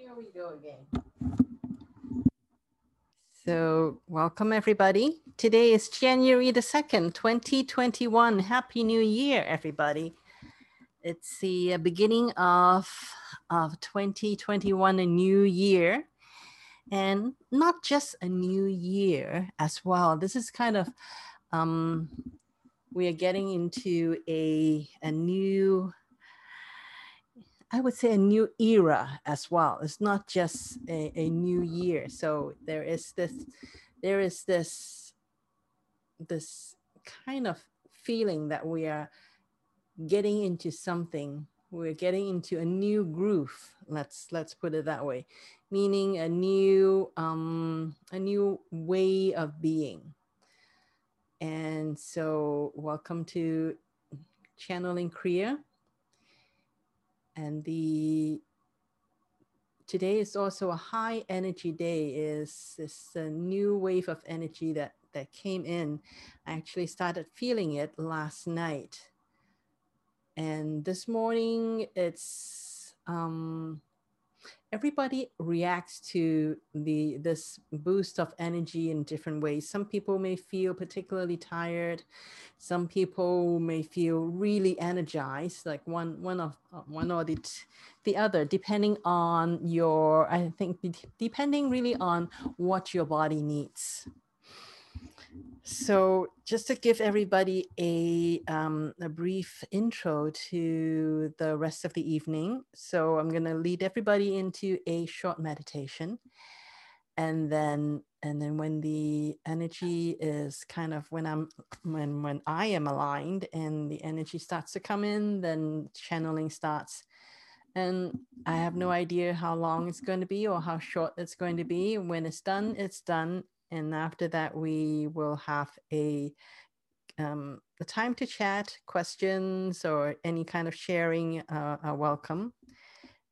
Here we go again. So, welcome everybody. Today is January the 2nd, 2021. Happy New Year, everybody. It's the beginning of, of 2021, a new year. And not just a new year as well. This is kind of, um, we are getting into a, a new I would say a new era as well. It's not just a, a new year. So there is this, there is this, this kind of feeling that we are getting into something. We're getting into a new groove. Let's let's put it that way, meaning a new um, a new way of being. And so, welcome to channeling Kriya and the today is also a high energy day is this a new wave of energy that that came in. I actually started feeling it last night. And this morning it's um everybody reacts to the this boost of energy in different ways. Some people may feel particularly tired. Some people may feel really energized like one one of uh, one or the, the other depending on your i think depending really on what your body needs so, just to give everybody a, um, a brief intro to the rest of the evening. So, I'm going to lead everybody into a short meditation. And then, and then when the energy is kind of when I'm when when I am aligned and the energy starts to come in, then channeling starts. And I have no idea how long it's going to be or how short it's going to be. When it's done, it's done and after that we will have a um, a time to chat, questions, or any kind of sharing uh, are welcome.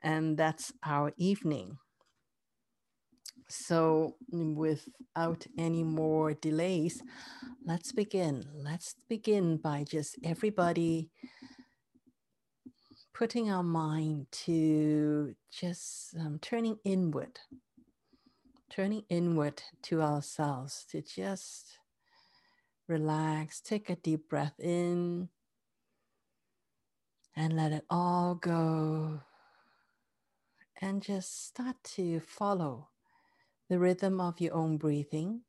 And that's our evening. So, without any more delays, let's begin. Let's begin by just everybody putting our mind to just um, turning inward turning inward to ourselves to just relax, take a deep breath in, and let it all go. And just start to follow the rhythm of your own breathing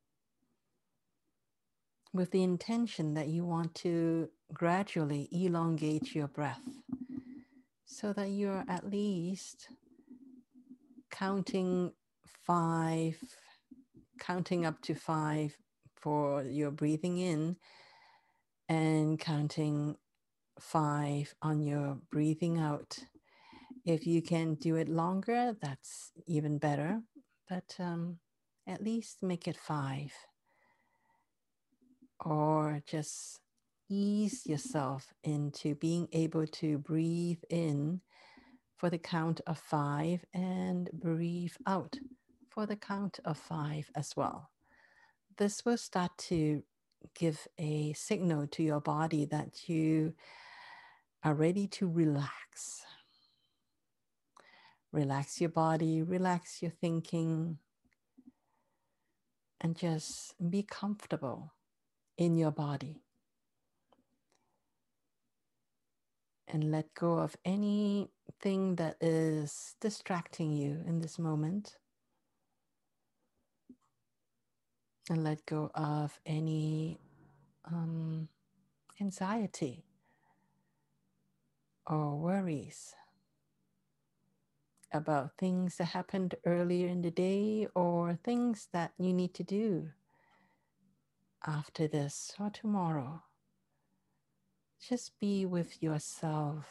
with the intention that you want to gradually elongate your breath so that you're at least counting five, counting up to five for your breathing in and counting five on your breathing out. If you can do it longer, that's even better, but um, at least make it five. Or just ease yourself into being able to breathe in for the count of five and breathe out for the count of five as well. This will start to give a signal to your body that you are ready to relax. Relax your body, relax your thinking, and just be comfortable in your body. And let go of anything that is distracting you in this moment. And let go of any um, anxiety or worries about things that happened earlier in the day or things that you need to do after this or tomorrow. Just be with yourself,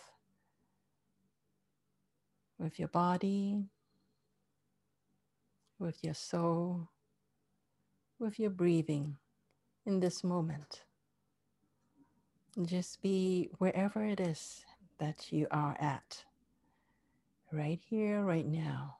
with your body, with your soul with your breathing in this moment. Just be wherever it is that you are at, right here, right now.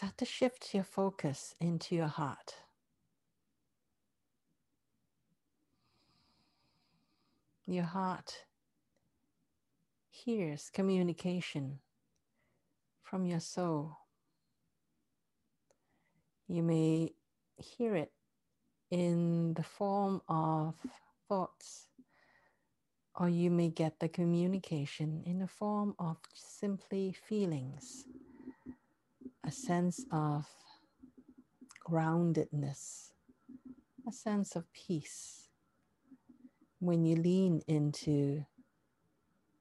start to shift your focus into your heart. Your heart hears communication from your soul. You may hear it in the form of thoughts, or you may get the communication in the form of simply feelings, a sense of groundedness, a sense of peace when you lean into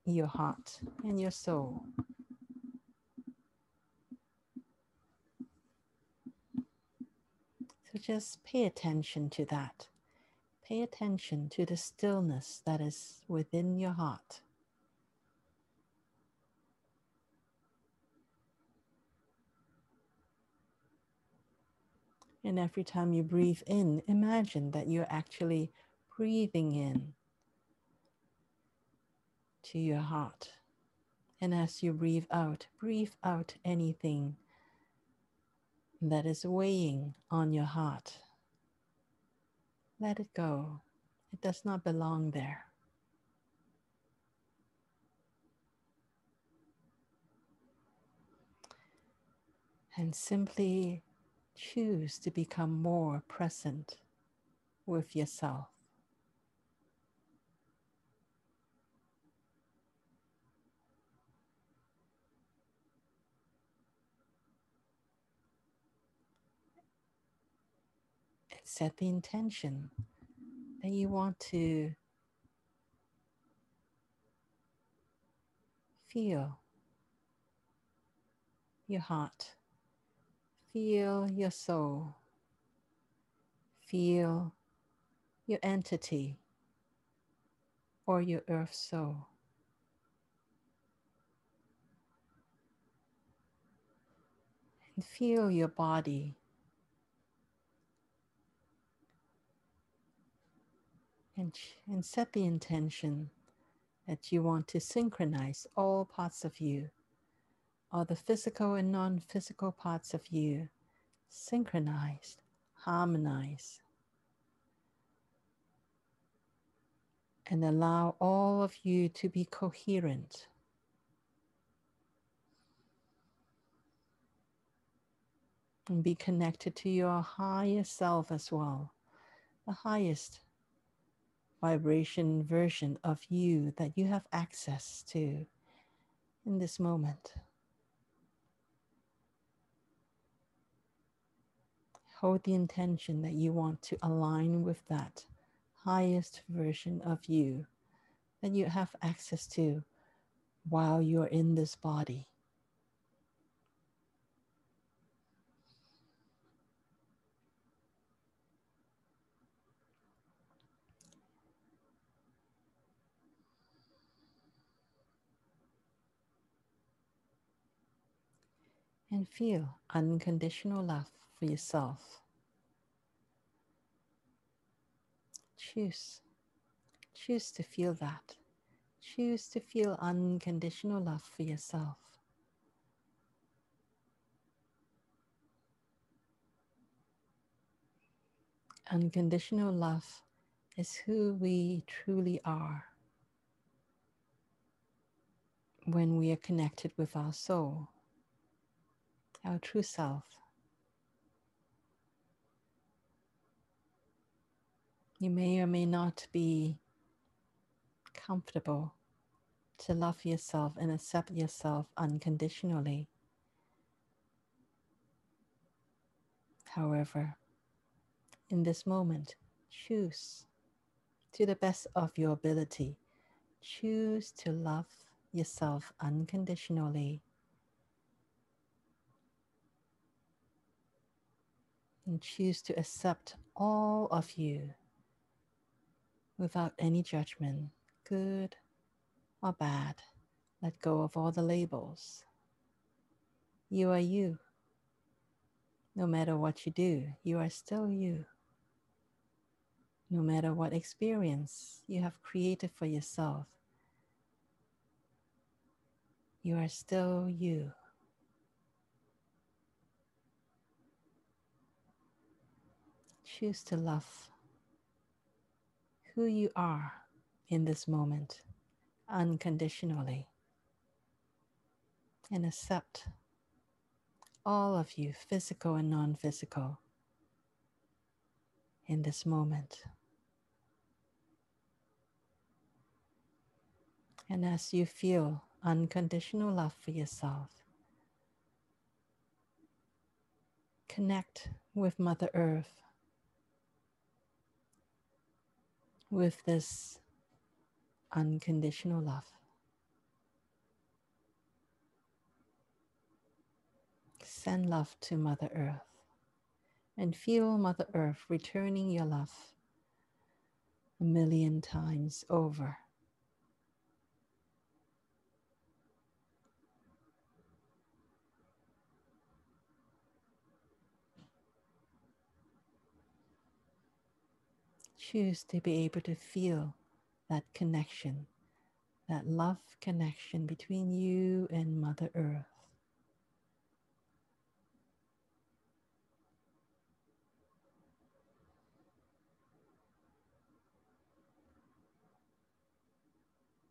your heart and your soul. So just pay attention to that. Pay attention to the stillness that is within your heart. And every time you breathe in, imagine that you're actually breathing in to your heart. And as you breathe out, breathe out anything that is weighing on your heart. Let it go. It does not belong there. And simply choose to become more present with yourself. Set the intention that you want to feel your heart, feel your soul, feel your entity or your earth soul. And feel your body and, and set the intention that you want to synchronize all parts of you, all the physical and non physical parts of you, synchronized, harmonize, and allow all of you to be coherent. And be connected to your higher self as well, the highest vibration version of you that you have access to in this moment. Hold the intention that you want to align with that highest version of you that you have access to while you're in this body. And feel unconditional love for yourself. Choose. Choose to feel that. Choose to feel unconditional love for yourself. Unconditional love is who we truly are when we are connected with our soul our true self. You may or may not be comfortable to love yourself and accept yourself unconditionally. However, in this moment, choose to the best of your ability, choose to love yourself unconditionally and choose to accept all of you without any judgment, good or bad. Let go of all the labels. You are you. No matter what you do, you are still you. No matter what experience you have created for yourself, you are still you. Choose to love who you are in this moment unconditionally and accept all of you, physical and non physical, in this moment. And as you feel unconditional love for yourself, connect with Mother Earth, with this unconditional love. Send love to Mother Earth and feel Mother Earth returning your love a million times over. Choose to be able to feel that connection, that love connection between you and Mother Earth.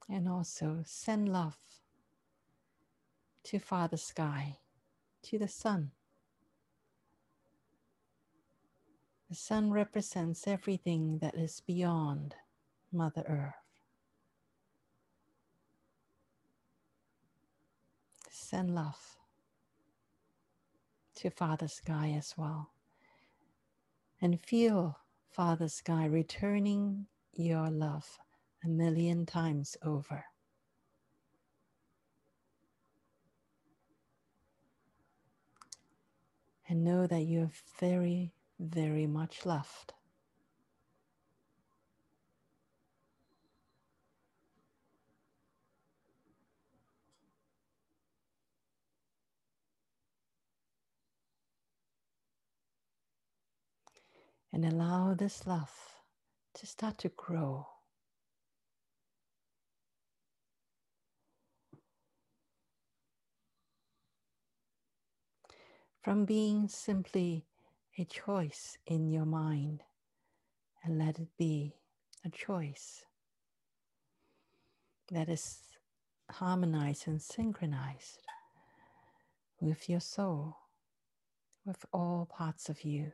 And also send love to Father Sky, to the sun. The sun represents everything that is beyond Mother Earth. Send love to Father Sky as well. And feel Father Sky returning your love a million times over. And know that you are very, very much loved. And allow this love to start to grow. From being simply a choice in your mind and let it be a choice that is harmonized and synchronized with your soul, with all parts of you.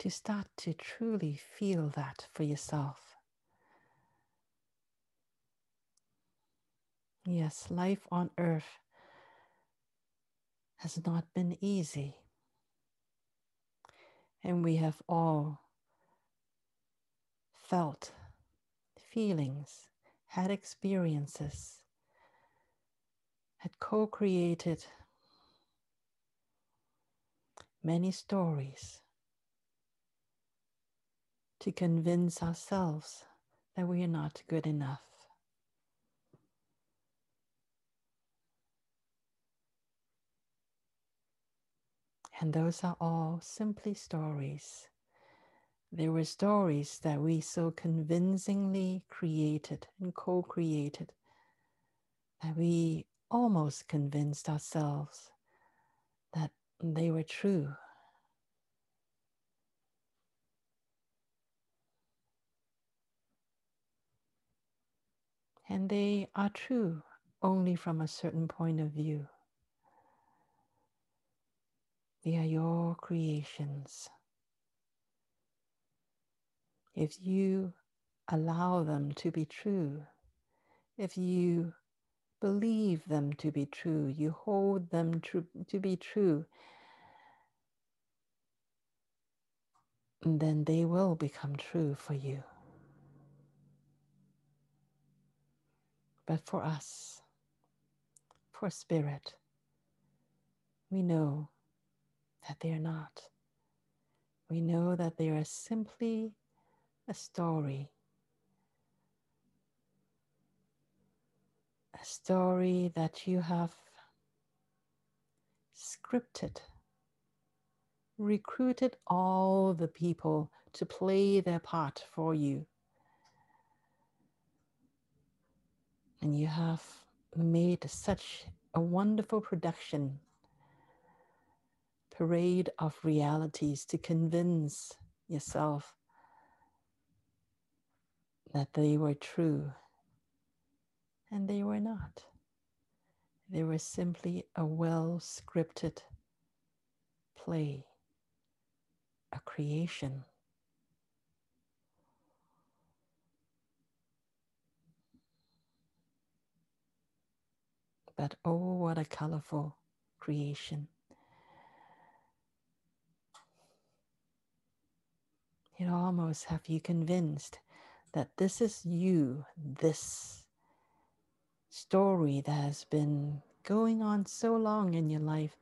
To start to truly feel that for yourself. Yes, life on earth has not been easy. And we have all felt feelings, had experiences, had co created many stories to convince ourselves that we are not good enough. And those are all simply stories. They were stories that we so convincingly created and co created that we almost convinced ourselves that they were true. And they are true only from a certain point of view. They are your creations. If you allow them to be true, if you believe them to be true, you hold them to, to be true, then they will become true for you. But for us, for spirit, we know that they are not. We know that they are simply a story. A story that you have scripted, recruited all the people to play their part for you. And you have made such a wonderful production, parade of realities to convince yourself that they were true, and they were not. They were simply a well scripted play, a creation. But oh, what a colorful creation. It almost have you convinced that this is you, this story that has been going on so long in your life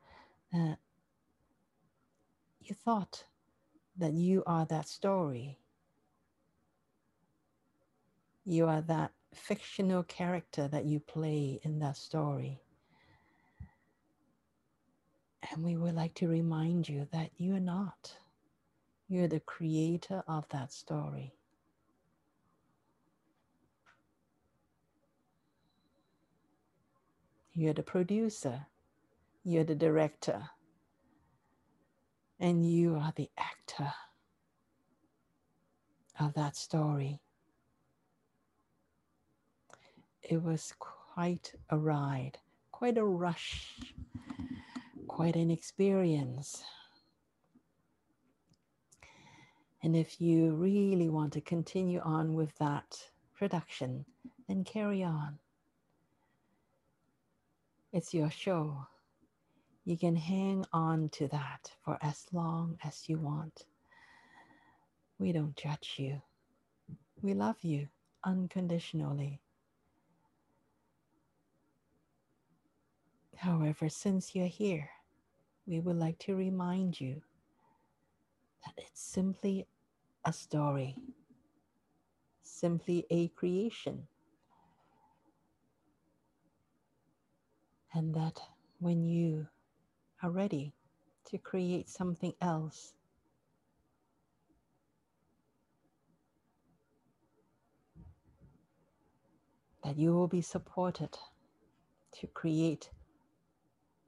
that you thought that you are that story. You are that fictional character that you play in that story. And we would like to remind you that you're not. You're the creator of that story. You're the producer. You're the director. And you are the actor of that story it was quite a ride, quite a rush, quite an experience. And if you really want to continue on with that production, then carry on. It's your show. You can hang on to that for as long as you want. We don't judge you. We love you unconditionally. However, since you're here, we would like to remind you that it's simply a story, simply a creation. And that when you are ready to create something else, that you will be supported to create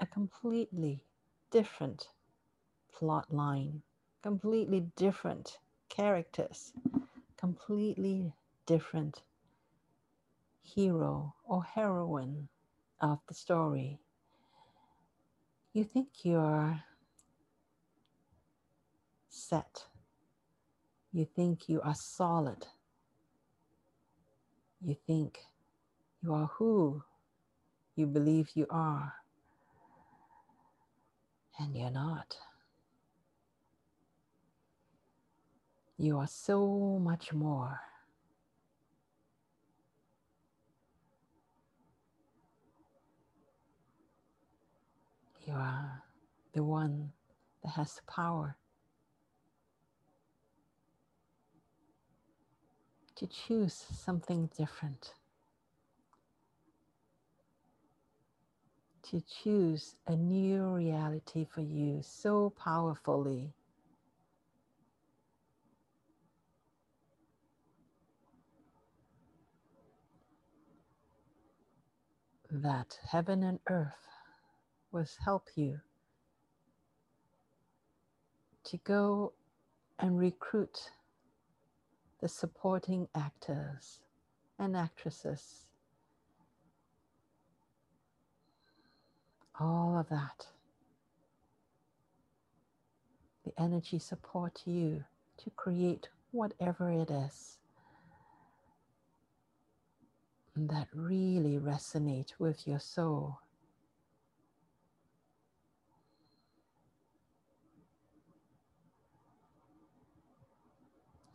a completely different plot line, completely different characters, completely different hero or heroine of the story. You think you're set. You think you are solid. You think you are who you believe you are and you're not. You are so much more. You are the one that has the power to choose something different. to choose a new reality for you so powerfully. That heaven and earth will help you to go and recruit the supporting actors and actresses all of that. The energy support you to create whatever it is that really resonate with your soul.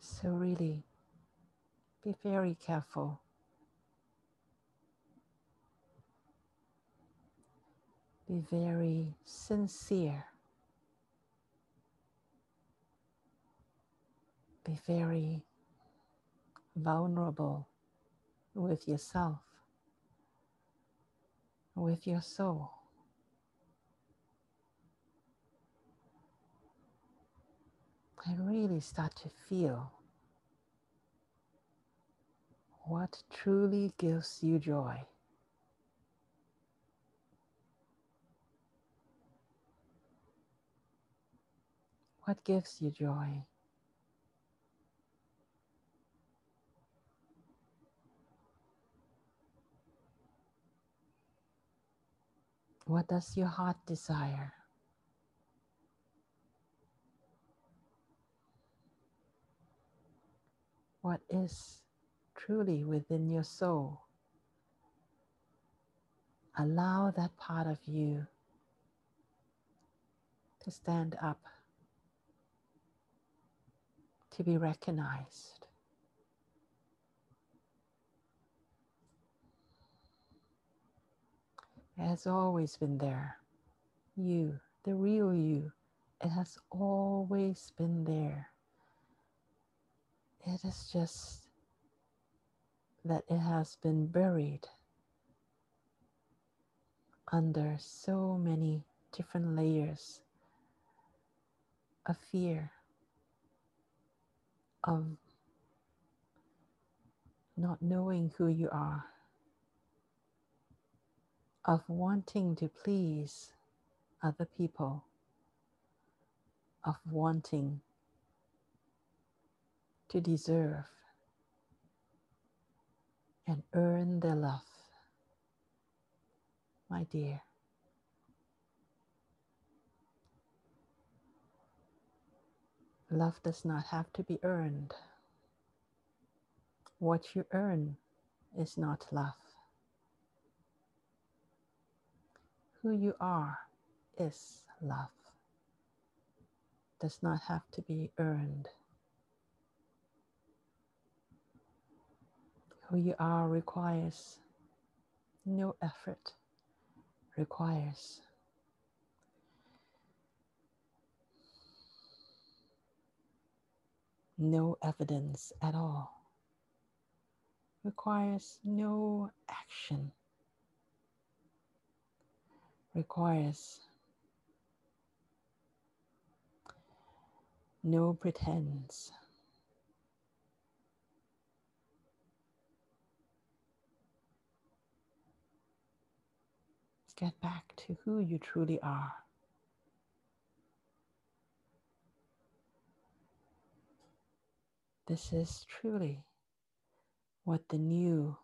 So really be very careful be very sincere. Be very vulnerable with yourself, with your soul. And really start to feel what truly gives you joy. What gives you joy? What does your heart desire? What is truly within your soul? Allow that part of you to stand up, to be recognized. It has always been there. You, the real you, it has always been there. It is just that it has been buried under so many different layers of fear, of not knowing who you are, of wanting to please other people, of wanting to deserve and earn their love. My dear, love does not have to be earned. What you earn is not love. Who you are is love. Does not have to be earned. Who you are requires no effort, requires no evidence at all, requires no action, requires no pretense. Get back to who you truly are. This is truly what the new,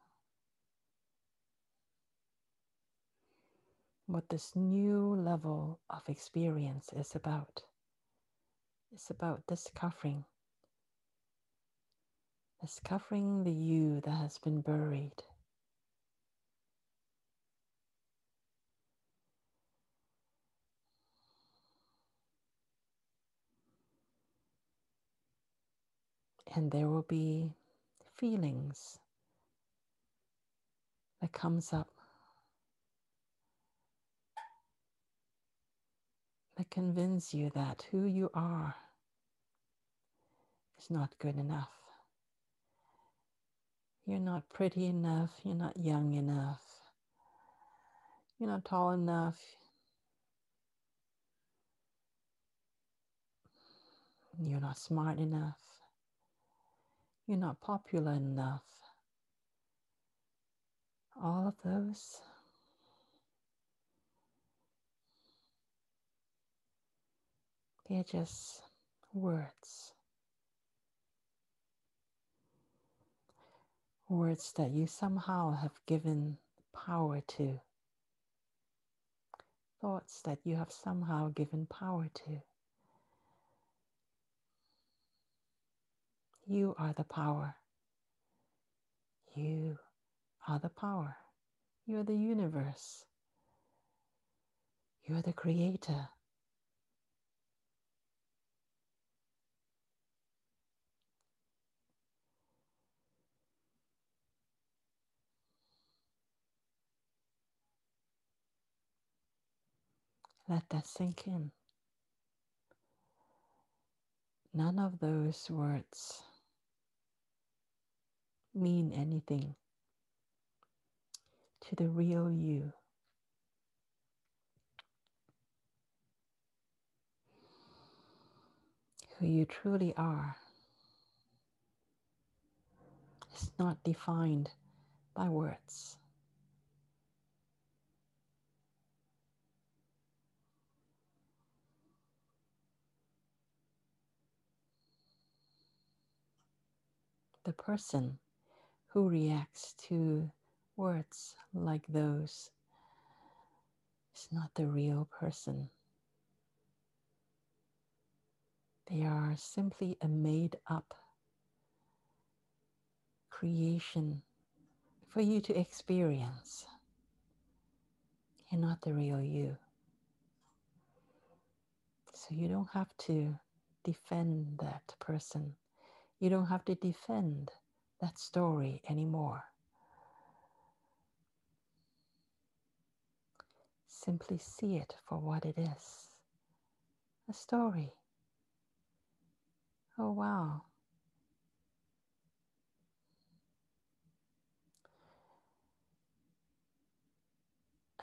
what this new level of experience is about. It's about discovering, discovering the you that has been buried. and there will be feelings that comes up that convince you that who you are is not good enough. You're not pretty enough, you're not young enough, you're not tall enough. You're not smart enough. You're not popular enough. All of those. They're just words. Words that you somehow have given power to. Thoughts that you have somehow given power to. You are the power. You are the power. You're the universe. You're the creator. Let that sink in. None of those words mean anything to the real you. Who you truly are is not defined by words. The person who reacts to words like those is not the real person. They are simply a made up creation for you to experience and not the real you. So you don't have to defend that person. You don't have to defend that story anymore. Simply see it for what it is a story. Oh, wow.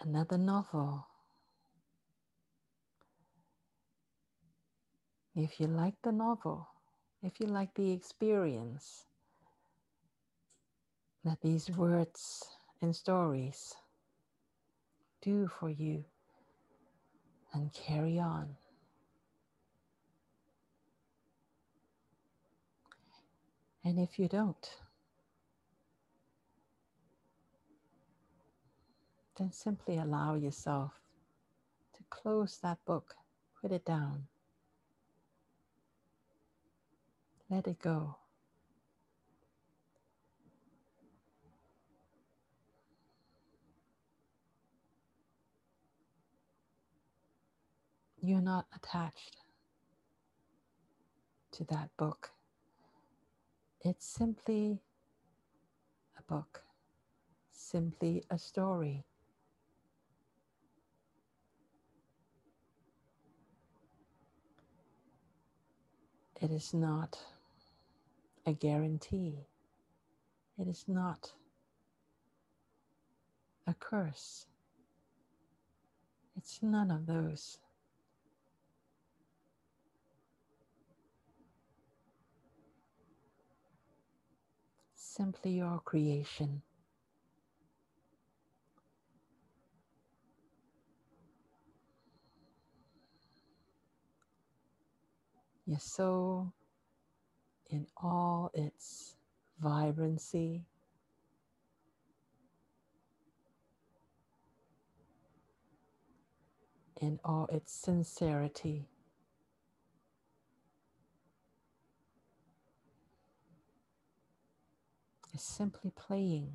Another novel. If you like the novel, if you like the experience that these words and stories do for you, and carry on. And if you don't, then simply allow yourself to close that book, put it down, let it go. You're not attached to that book. It's simply a book, simply a story. It is not a guarantee. It is not a curse. It's none of those. Simply your creation. Your soul in all its vibrancy. In all its sincerity. Is simply playing,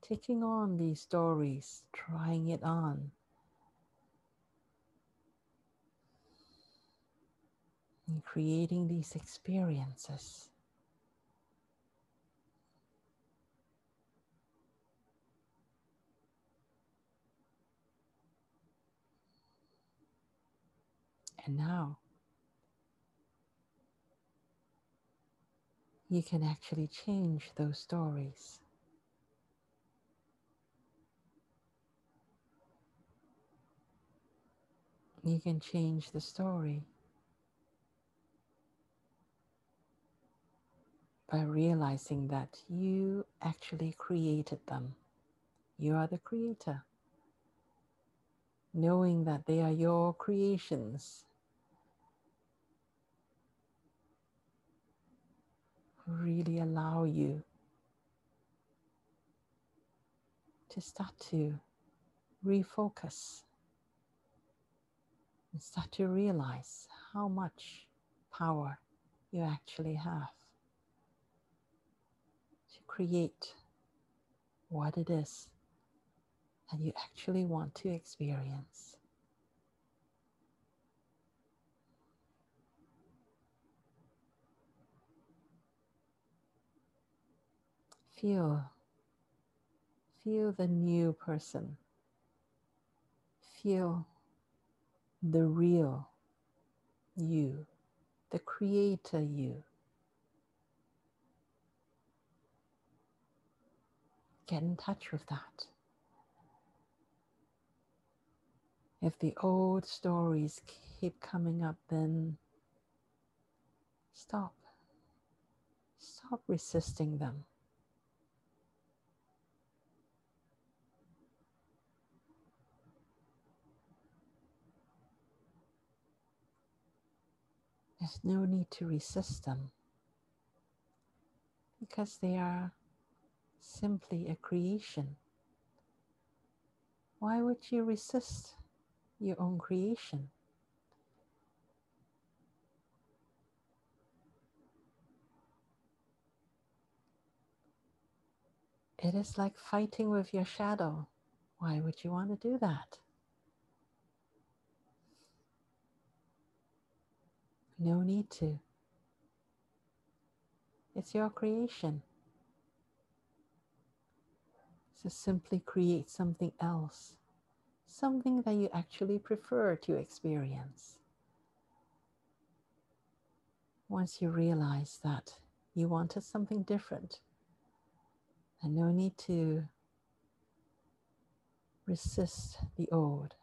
taking on these stories, trying it on. And creating these experiences. And now you can actually change those stories. You can change the story by realizing that you actually created them. You are the creator. Knowing that they are your creations. Really allow you to start to refocus and start to realize how much power you actually have create what it is that you actually want to experience. Feel, feel the new person. Feel the real you, the creator you. Get in touch with that. If the old stories keep coming up, then stop. Stop resisting them. There's no need to resist them. because they are simply a creation. Why would you resist your own creation? It is like fighting with your shadow. Why would you want to do that? No need to. It's your creation. So simply create something else, something that you actually prefer to experience. Once you realize that you wanted something different, and no need to resist the old.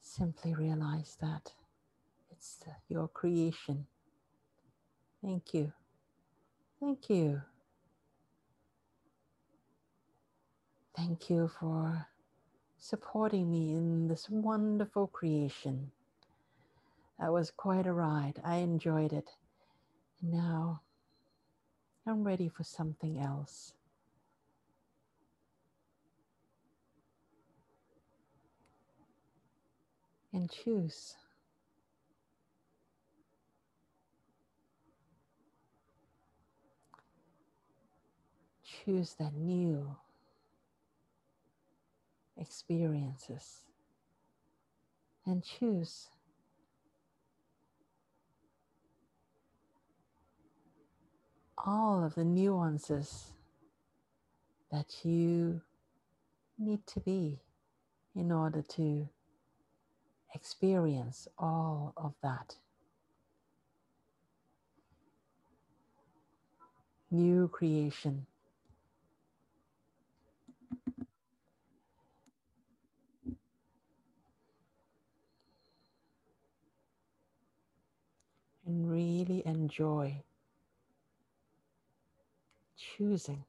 Simply realize that it's your creation. Thank you. Thank you. Thank you for supporting me in this wonderful creation. That was quite a ride. I enjoyed it. Now I'm ready for something else. And choose. Choose that new experiences and choose all of the nuances that you need to be in order to experience all of that. New creation. And really enjoy choosing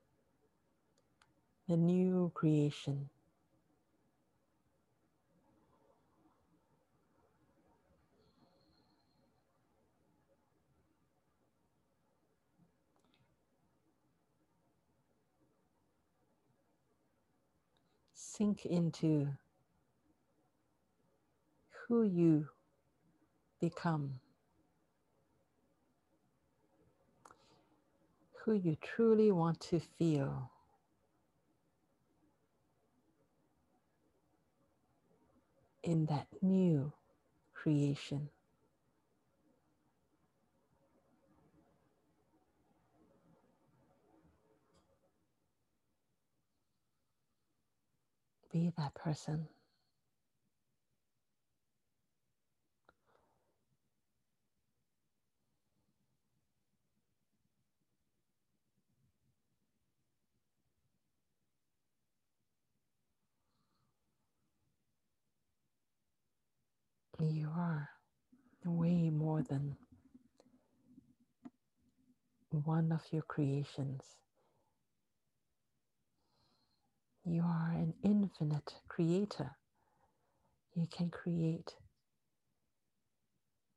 the new creation. Sink into who you become. Who you truly want to feel. In that new creation. Be that person. You are way more than one of your creations. You are an infinite creator. You can create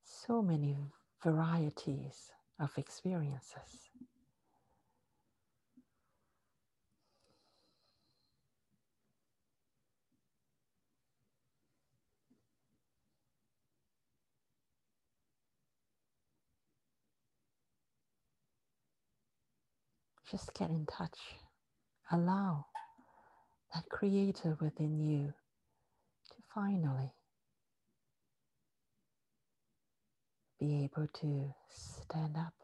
so many varieties of experiences. Just get in touch. Allow that creator within you to finally be able to stand up.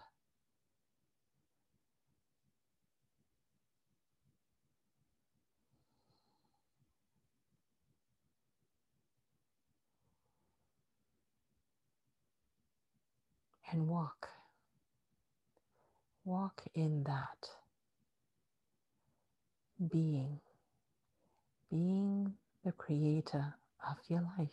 And walk. Walk in that being, being the creator of your life.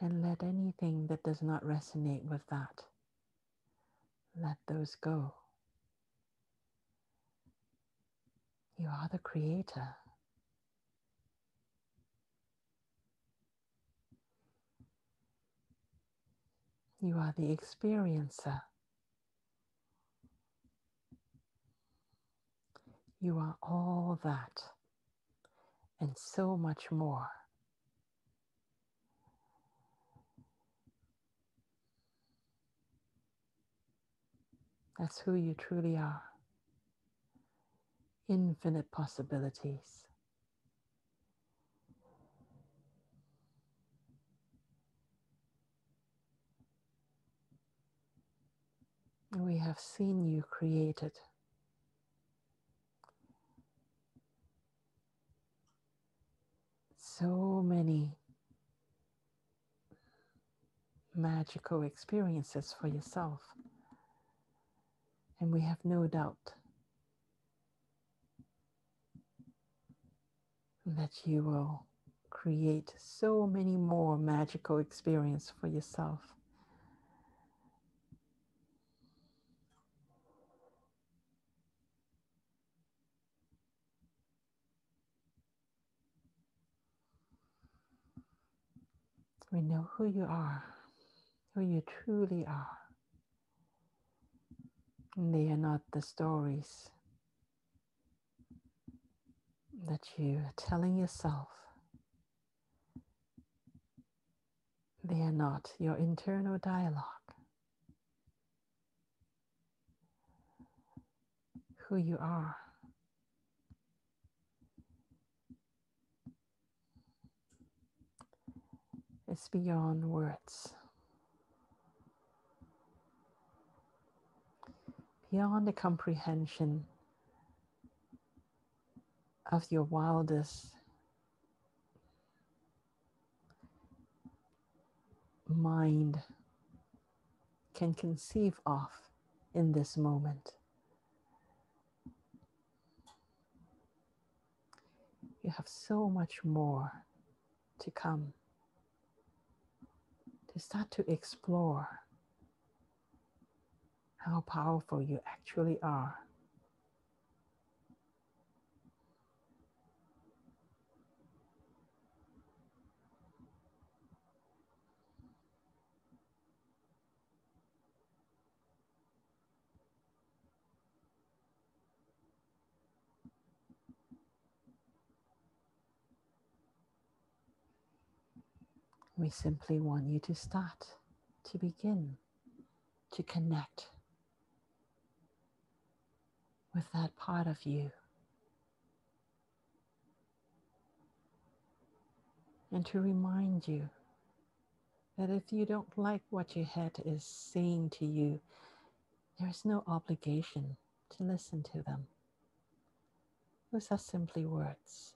And let anything that does not resonate with that, let those go. You are the creator. You are the experiencer. You are all that and so much more. That's who you truly are. Infinite possibilities. We have seen you created. So many magical experiences for yourself. And we have no doubt that you will create so many more magical experiences for yourself. We know who you are, who you truly are. And they are not the stories that you are telling yourself. They are not your internal dialogue. Who you are is beyond words. Beyond the comprehension of your wildest mind can conceive of in this moment. You have so much more to come to start to explore how powerful you actually are. We simply want you to start, to begin, to connect with that part of you. And to remind you that if you don't like what your head is saying to you, there is no obligation to listen to them. Those are simply words.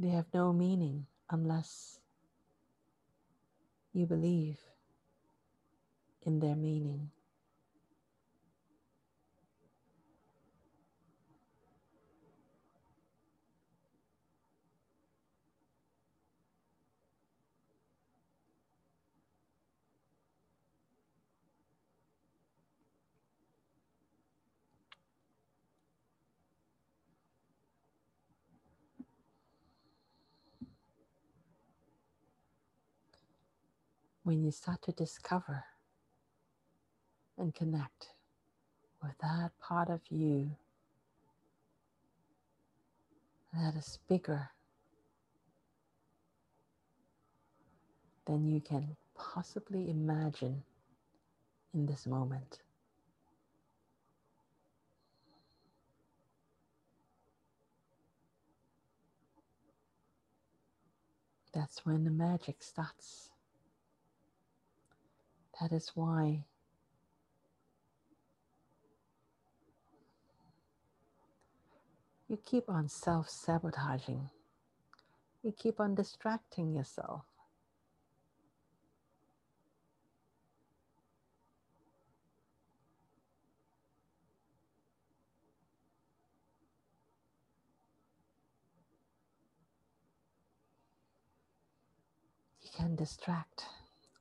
They have no meaning unless you believe in their meaning. When you start to discover and connect with that part of you that is bigger than you can possibly imagine in this moment. That's when the magic starts. That is why you keep on self sabotaging, you keep on distracting yourself. You can distract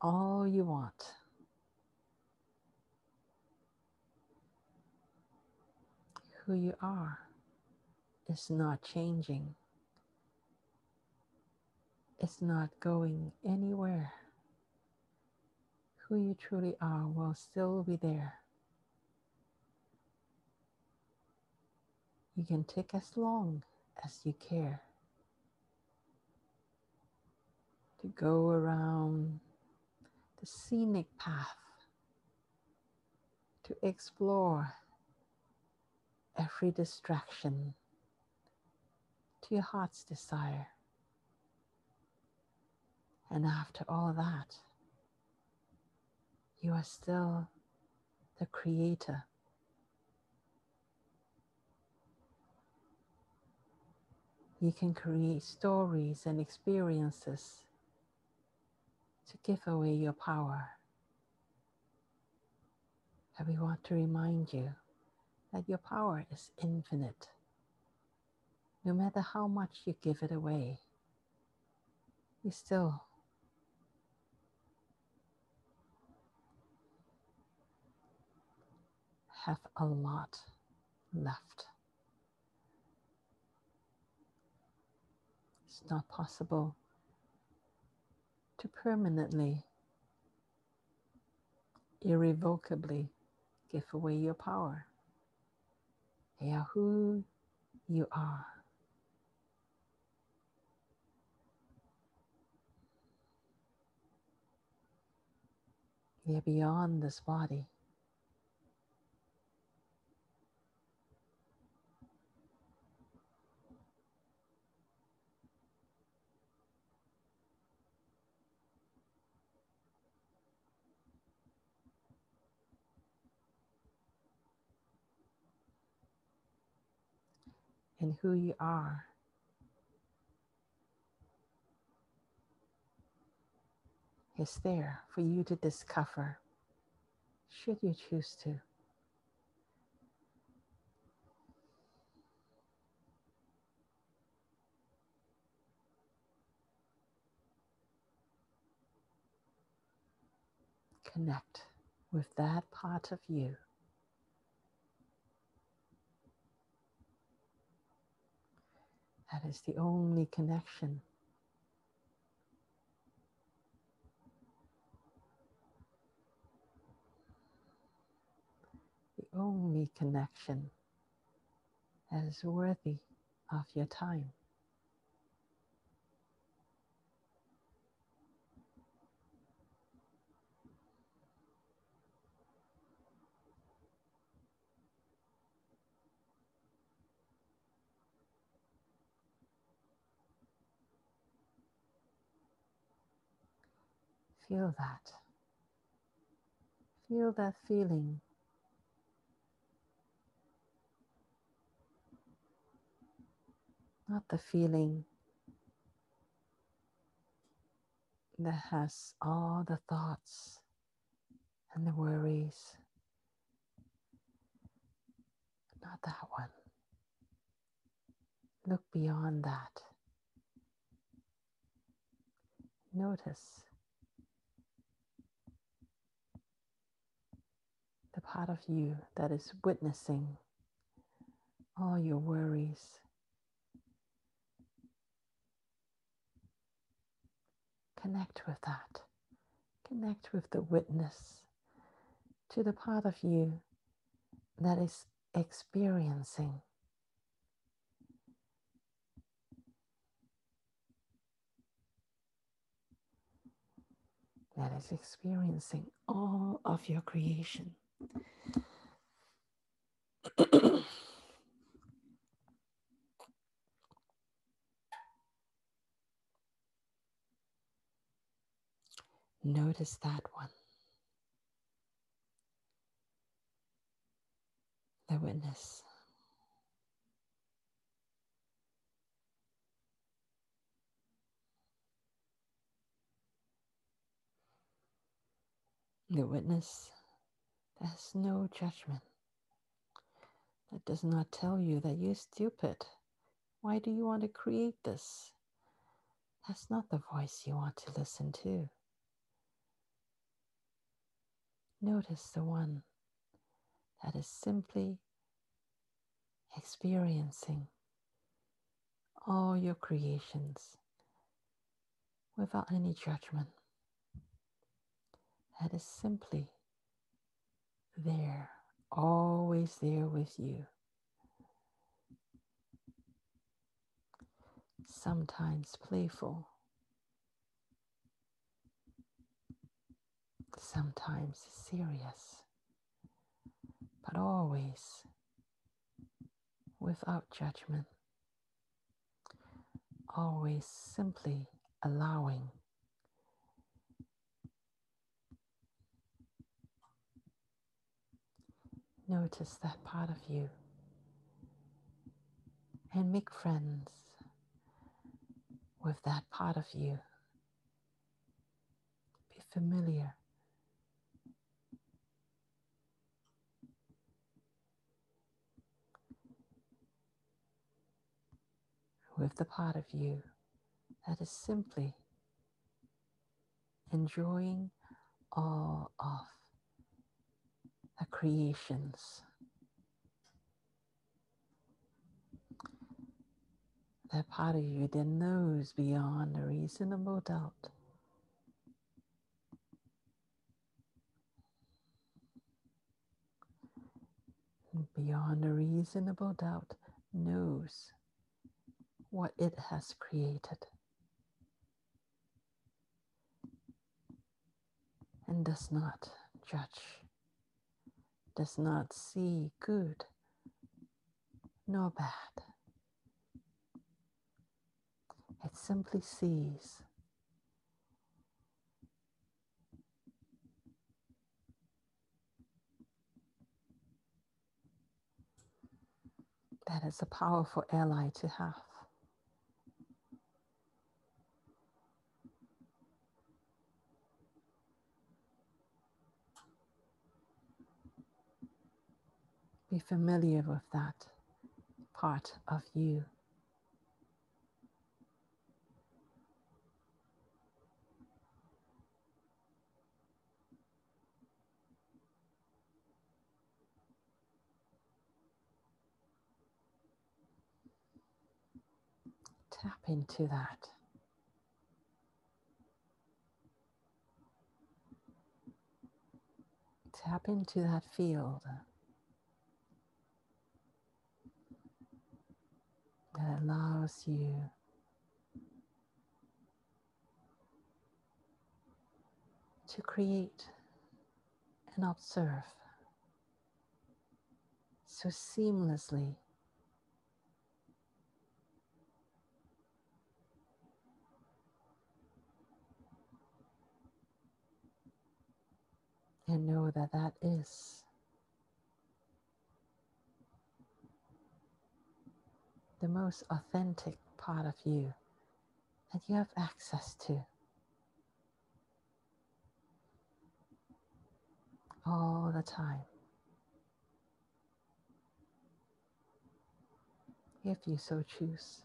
all you want. Who you are is not changing. it's not going anywhere. Who you truly are will still be there. You can take as long as you care to go around the scenic path, to explore every distraction to your heart's desire. And after all that, you are still the creator. You can create stories and experiences to give away your power. And we want to remind you that your power is infinite. No matter how much you give it away, you still have a lot left. It's not possible to permanently, irrevocably give away your power. They are who you are. You're beyond this body. And who you are. Is there for you to discover, should you choose to. Connect with that part of you That is the only connection. The only connection that is worthy of your time. Feel that. Feel that feeling. Not the feeling that has all the thoughts and the worries. Not that one. Look beyond that. Notice the part of you that is witnessing all your worries. Connect with that. Connect with the witness to the part of you that is experiencing. That is experiencing all of your creation. Notice that one. The witness. The witness there's no judgment. That does not tell you that you're stupid. Why do you want to create this? That's not the voice you want to listen to. Notice the one that is simply experiencing all your creations without any judgment. That is simply there, always there with you. Sometimes playful, sometimes serious, but always without judgment, always simply allowing. Notice that part of you and make friends with that part of you. Be familiar with the part of you that is simply enjoying all of the creations. That part of you that knows beyond a reasonable doubt. Beyond a reasonable doubt, knows what it has created. And does not judge, does not see good nor bad. It simply sees. That is a powerful ally to have. Be familiar with that part of you. Tap into that. Tap into that field. That allows you to create and observe so seamlessly. And know that that is the most authentic part of you that you have access to. All the time. If you so choose.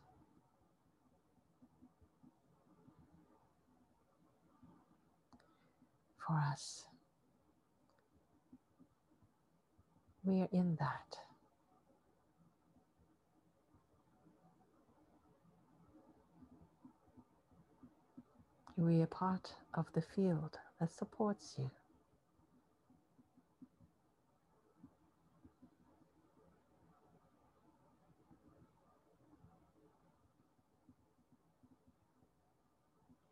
For us, we are in that. You are part of the field that supports you.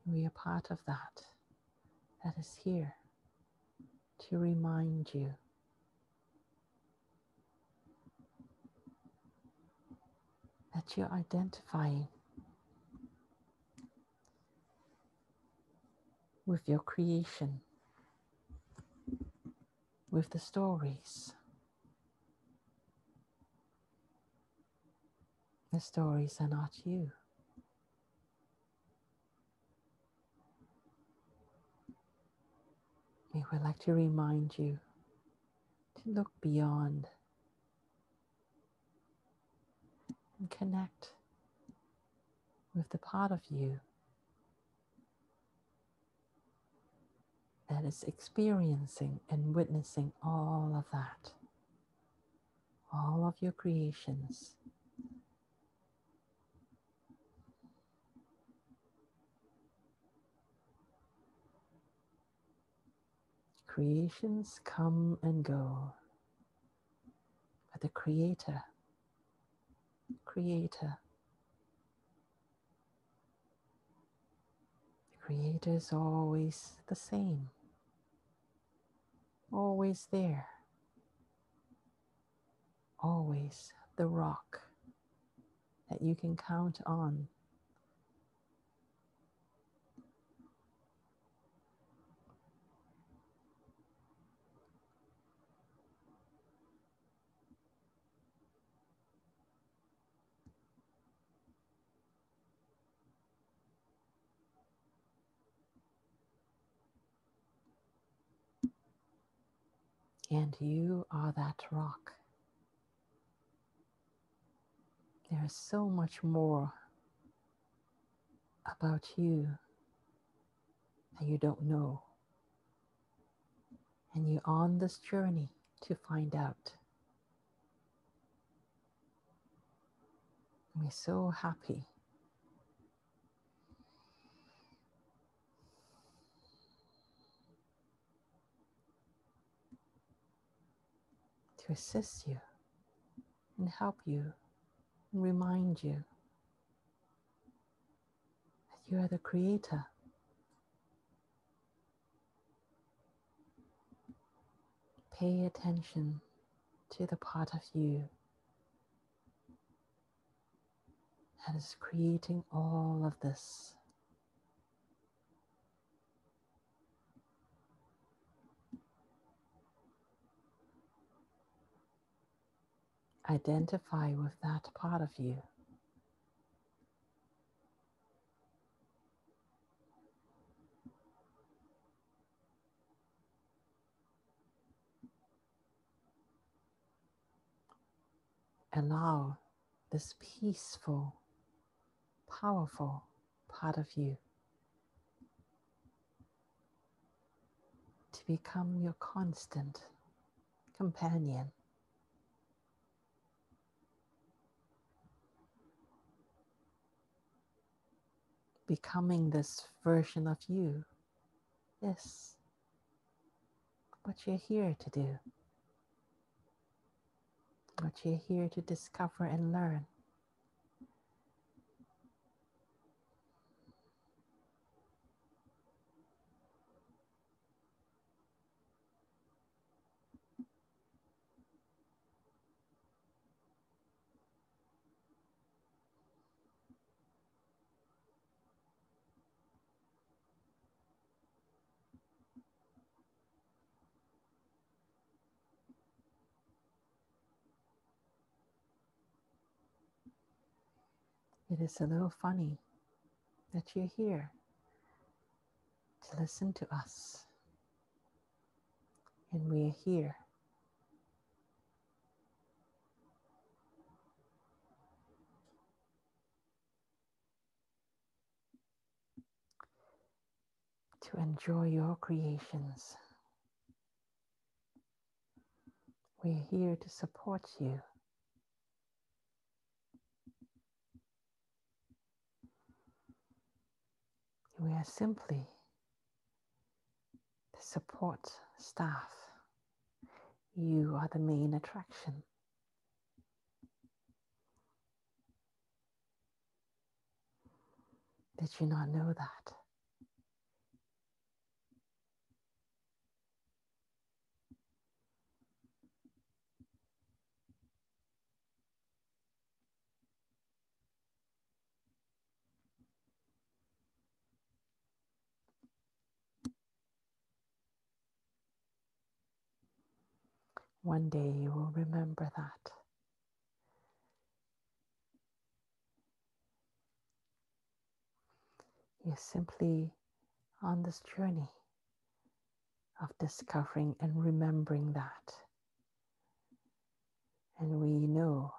We are part of that that is here to remind you that you're identifying with your creation, with the stories. The stories are not you. We would like to remind you to look beyond and connect with the part of you that is experiencing and witnessing all of that, all of your creations. Creations come and go, but the Creator, Creator, Creator is always the same always there, always the rock that you can count on And you are that rock. There is so much more about you that you don't know. And you're on this journey to find out. We're so happy assist you and help you and remind you that you are the creator. Pay attention to the part of you that is creating all of this. Identify with that part of you. Allow this peaceful, powerful part of you to become your constant companion. Becoming this version of you is what you're here to do, what you're here to discover and learn. It is a little funny that you're here to listen to us. And we're here to enjoy your creations. We're here to support you. We are simply the support staff. You are the main attraction. Did you not know that? One day you will remember that. You're simply on this journey of discovering and remembering that. And we know,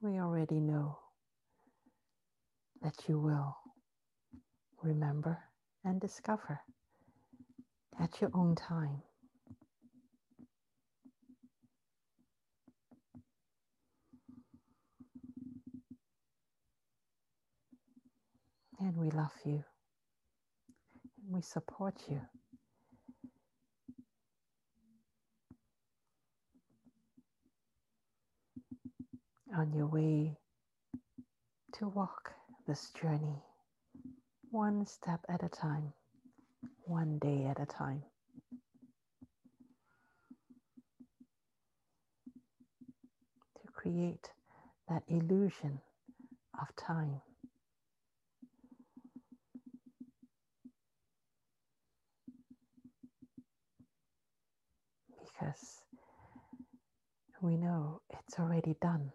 we already know that you will remember and discover at your own time. And we love you. And we support you. On your way to walk this journey one step at a time, one day at a time. To create that illusion of time. We know it's already done.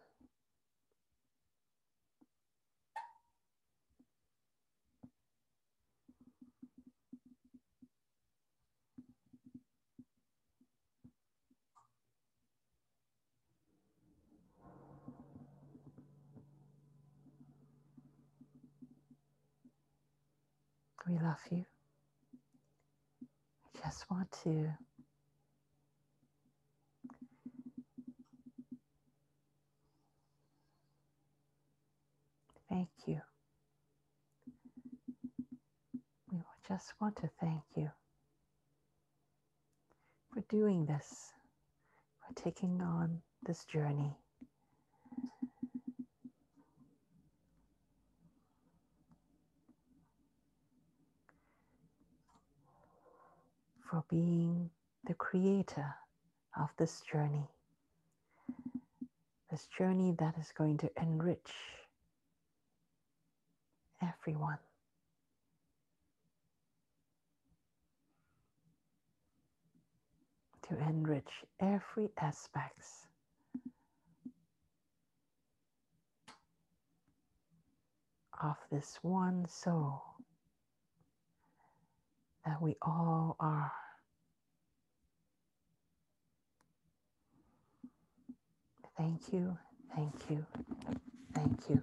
We love you. We just want to thank you. We just want to thank you for doing this, for taking on this journey. For being the creator of this journey, this journey that is going to enrich everyone. To enrich every aspects of this one soul that we all are. Thank you, thank you, thank you,